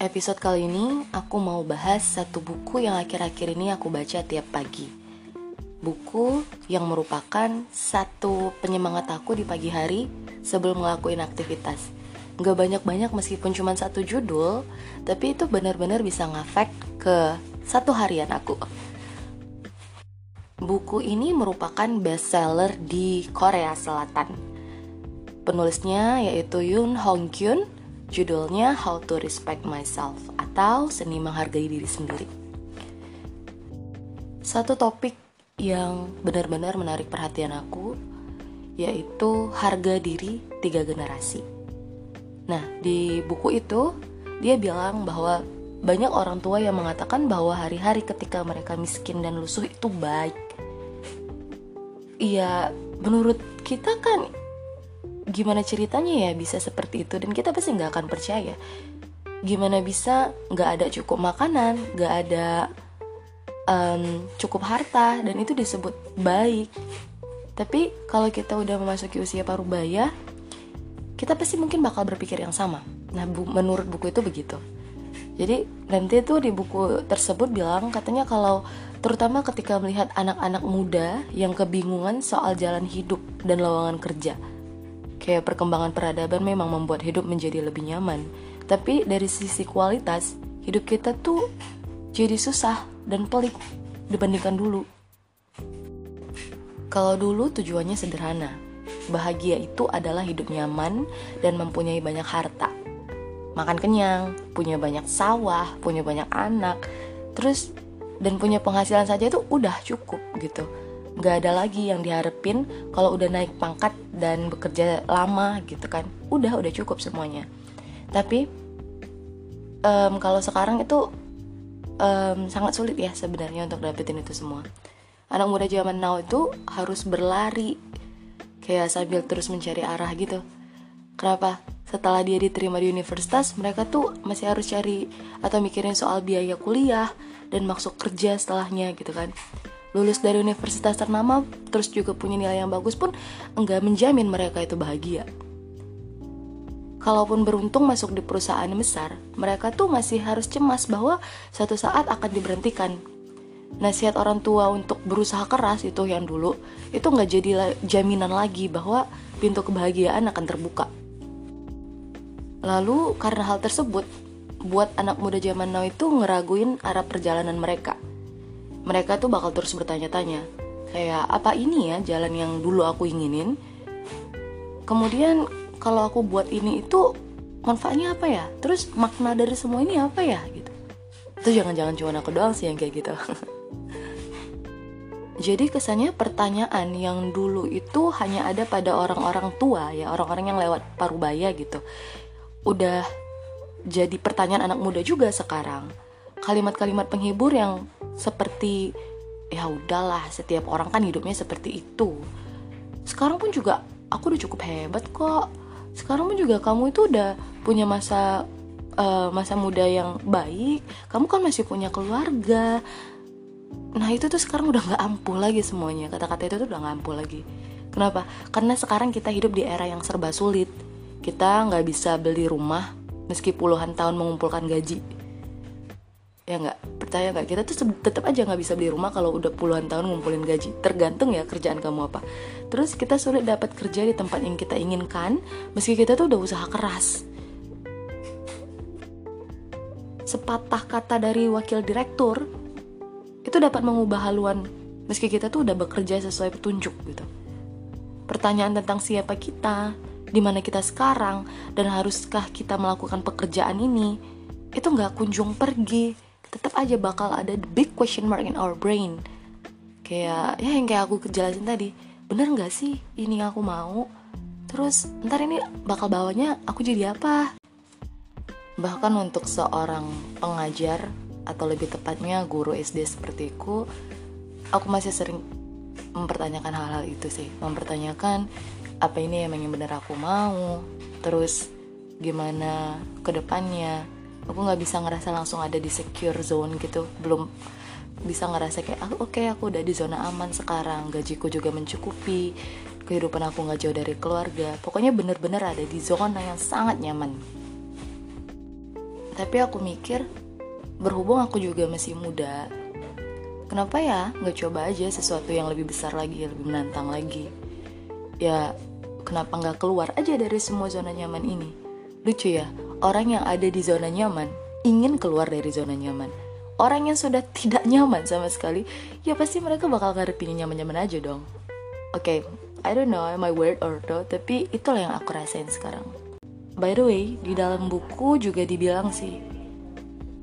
Episode kali ini aku mau bahas satu buku yang akhir-akhir ini aku baca tiap pagi. Buku yang merupakan satu penyemangat aku di pagi hari sebelum ngelakuin aktivitas. Gak banyak-banyak meskipun cuma satu judul, tapi itu benar-benar bisa ngefek ke satu harian aku. Buku ini merupakan bestseller di Korea Selatan. Penulisnya yaitu Yoon Hong Kyun Judulnya How to Respect Myself atau Seni Menghargai Diri Sendiri. Satu topik yang benar-benar menarik perhatian aku yaitu harga diri tiga generasi. Nah, di buku itu dia bilang bahwa banyak orang tua yang mengatakan bahwa hari-hari ketika mereka miskin dan lusuh itu baik. Iya, menurut kita kan gimana ceritanya ya bisa seperti itu? Dan kita pasti nggak akan percaya. Gimana bisa nggak ada cukup makanan nggak ada um, cukup harta dan itu disebut baik. Tapi kalau kita udah memasuki usia parubaya kita pasti mungkin bakal berpikir yang sama. Nah bu menurut buku itu begitu. Jadi nanti tuh di buku tersebut bilang katanya kalau terutama ketika melihat anak-anak muda yang kebingungan soal jalan hidup dan lowongan kerja Kayak perkembangan peradaban memang membuat hidup menjadi lebih nyaman. Tapi dari sisi kualitas, hidup kita tuh jadi susah dan pelik dibandingkan dulu. Kalau dulu tujuannya sederhana. Bahagia itu adalah hidup nyaman dan mempunyai banyak harta. Makan kenyang, punya banyak sawah, punya banyak anak, terus dan punya penghasilan saja itu udah cukup gitu nggak ada lagi yang diharapin kalau udah naik pangkat dan bekerja lama gitu kan. Udah udah cukup semuanya. Tapi um, kalau sekarang itu um, sangat sulit ya sebenarnya untuk dapetin itu semua. Anak muda zaman now itu harus berlari kayak sambil terus mencari arah gitu. Kenapa? Setelah dia diterima di universitas mereka tuh masih harus cari atau mikirin soal biaya kuliah dan masuk kerja setelahnya gitu kan lulus dari universitas ternama terus juga punya nilai yang bagus pun enggak menjamin mereka itu bahagia. Kalaupun beruntung masuk di perusahaan besar, mereka tuh masih harus cemas bahwa suatu saat akan diberhentikan. Nasihat orang tua untuk berusaha keras itu yang dulu itu nggak jadi jaminan lagi bahwa pintu kebahagiaan akan terbuka. Lalu karena hal tersebut, buat anak muda zaman now itu ngeraguin arah perjalanan mereka mereka tuh bakal terus bertanya-tanya kayak apa ini ya jalan yang dulu aku inginin? Kemudian kalau aku buat ini itu manfaatnya apa ya? Terus makna dari semua ini apa ya gitu. Itu jangan-jangan cuma aku doang sih yang kayak gitu. Jadi kesannya pertanyaan yang dulu itu hanya ada pada orang-orang tua ya orang-orang yang lewat parubaya gitu. Udah jadi pertanyaan anak muda juga sekarang. Kalimat-kalimat penghibur yang seperti ya udahlah setiap orang kan hidupnya seperti itu. Sekarang pun juga aku udah cukup hebat kok. Sekarang pun juga kamu itu udah punya masa uh, masa muda yang baik. Kamu kan masih punya keluarga. Nah itu tuh sekarang udah nggak ampuh lagi semuanya. Kata-kata itu tuh udah nggak ampuh lagi. Kenapa? Karena sekarang kita hidup di era yang serba sulit. Kita nggak bisa beli rumah meski puluhan tahun mengumpulkan gaji ya nggak percaya nggak? Kita tuh tetap aja nggak bisa beli rumah kalau udah puluhan tahun ngumpulin gaji. Tergantung ya kerjaan kamu apa. Terus kita sulit dapat kerja di tempat yang kita inginkan meski kita tuh udah usaha keras. Sepatah kata dari wakil direktur itu dapat mengubah haluan meski kita tuh udah bekerja sesuai petunjuk gitu. Pertanyaan tentang siapa kita di mana kita sekarang dan haruskah kita melakukan pekerjaan ini itu nggak kunjung pergi tetap aja bakal ada the big question mark in our brain. Kayak ya yang kayak aku kejelasin tadi bener nggak sih ini yang aku mau? Terus ntar ini bakal bawanya aku jadi apa? Bahkan untuk seorang pengajar atau lebih tepatnya guru SD sepertiku aku masih sering mempertanyakan hal-hal itu sih. Mempertanyakan apa ini emang yang bener aku mau? Terus gimana ke depannya aku nggak bisa ngerasa langsung ada di secure zone gitu. Belum bisa ngerasa kayak ah, oke okay, aku udah di zona aman sekarang. Gajiku juga mencukupi. Kehidupan aku nggak jauh dari keluarga. Pokoknya bener-bener ada di zona yang sangat nyaman. Tapi aku mikir berhubung aku juga masih muda kenapa ya nggak coba aja sesuatu yang lebih besar lagi lebih menantang lagi? Ya kenapa nggak keluar aja dari semua zona nyaman ini? Lucu ya orang yang ada di zona nyaman ingin keluar dari zona nyaman orang yang sudah tidak nyaman sama sekali ya pasti mereka bakal ngarepin nyaman-nyaman aja dong oke okay, I don't know am I weird or not tapi itulah yang aku rasain sekarang by the way di dalam buku juga dibilang sih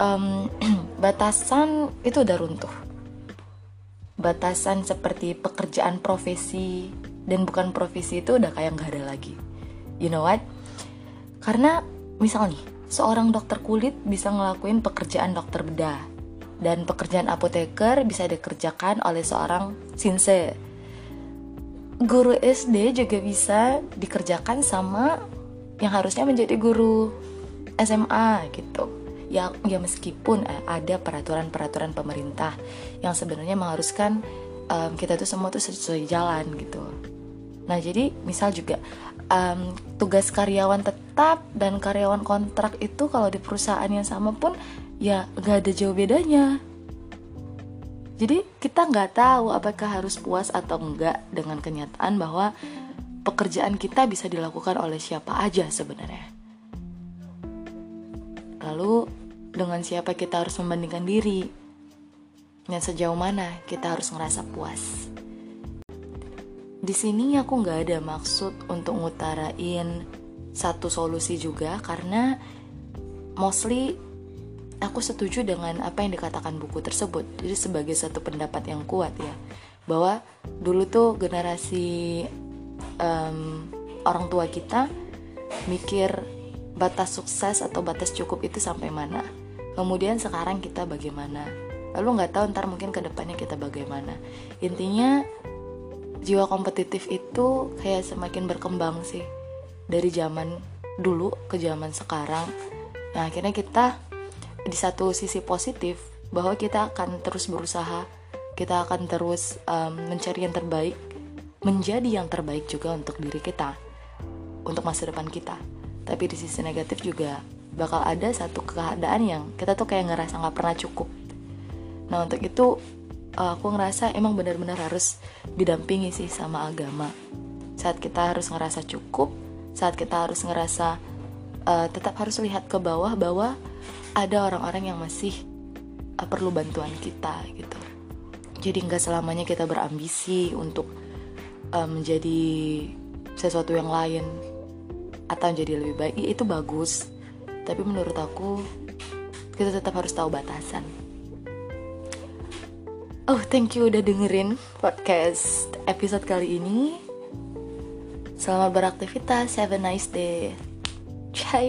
um, batasan itu udah runtuh. Batasan seperti pekerjaan profesi dan bukan profesi itu udah kayak nggak ada lagi. You know what? Karena misal nih, seorang dokter kulit bisa ngelakuin pekerjaan dokter bedah dan pekerjaan apoteker bisa dikerjakan oleh seorang sinse. Guru SD juga bisa dikerjakan sama yang harusnya menjadi guru SMA gitu ya ya meskipun eh, ada peraturan-peraturan pemerintah yang sebenarnya mengharuskan um, kita tuh semua tuh sesuai jalan gitu. Nah jadi misal juga um, tugas karyawan tetap dan karyawan kontrak itu kalau di perusahaan yang sama pun ya nggak ada jauh bedanya. Jadi kita nggak tahu apakah harus puas atau enggak dengan kenyataan bahwa pekerjaan kita bisa dilakukan oleh siapa aja sebenarnya. Lalu dengan siapa kita harus membandingkan diri dan sejauh mana kita harus ngerasa puas. Di sini aku nggak ada maksud untuk ngutarain satu solusi juga karena mostly aku setuju dengan apa yang dikatakan buku tersebut. Jadi sebagai satu pendapat yang kuat ya. Bahwa dulu tuh generasi um, orang tua kita mikir batas sukses atau batas cukup itu sampai mana. Kemudian sekarang kita bagaimana? Lalu nggak tahu ntar mungkin ke depannya kita bagaimana. Intinya jiwa kompetitif itu kayak semakin berkembang sih. Dari zaman dulu ke zaman sekarang. Nah akhirnya kita di satu sisi positif bahwa kita akan terus berusaha. Kita akan terus um, mencari yang terbaik menjadi yang terbaik juga untuk diri kita untuk masa depan kita. Tapi di sisi negatif juga bakal ada satu keadaan yang kita tuh kayak ngerasa nggak pernah cukup. Nah untuk itu eh, aku ngerasa emang benar-benar harus didampingi sih sama agama. Saat kita harus ngerasa cukup saat kita harus ngerasa uh, tetap harus lihat ke bawah bahwa ada orang-orang yang masih uh, perlu bantuan kita gitu. Jadi nggak selamanya kita berambisi untuk uh, menjadi sesuatu yang lain atau jadi lebih baik. Itu bagus. Tapi menurut aku kita tetap harus tahu batasan oh thank you udah dengerin podcast episode kali ini. Selamat beraktivitas have a nice day. Ciao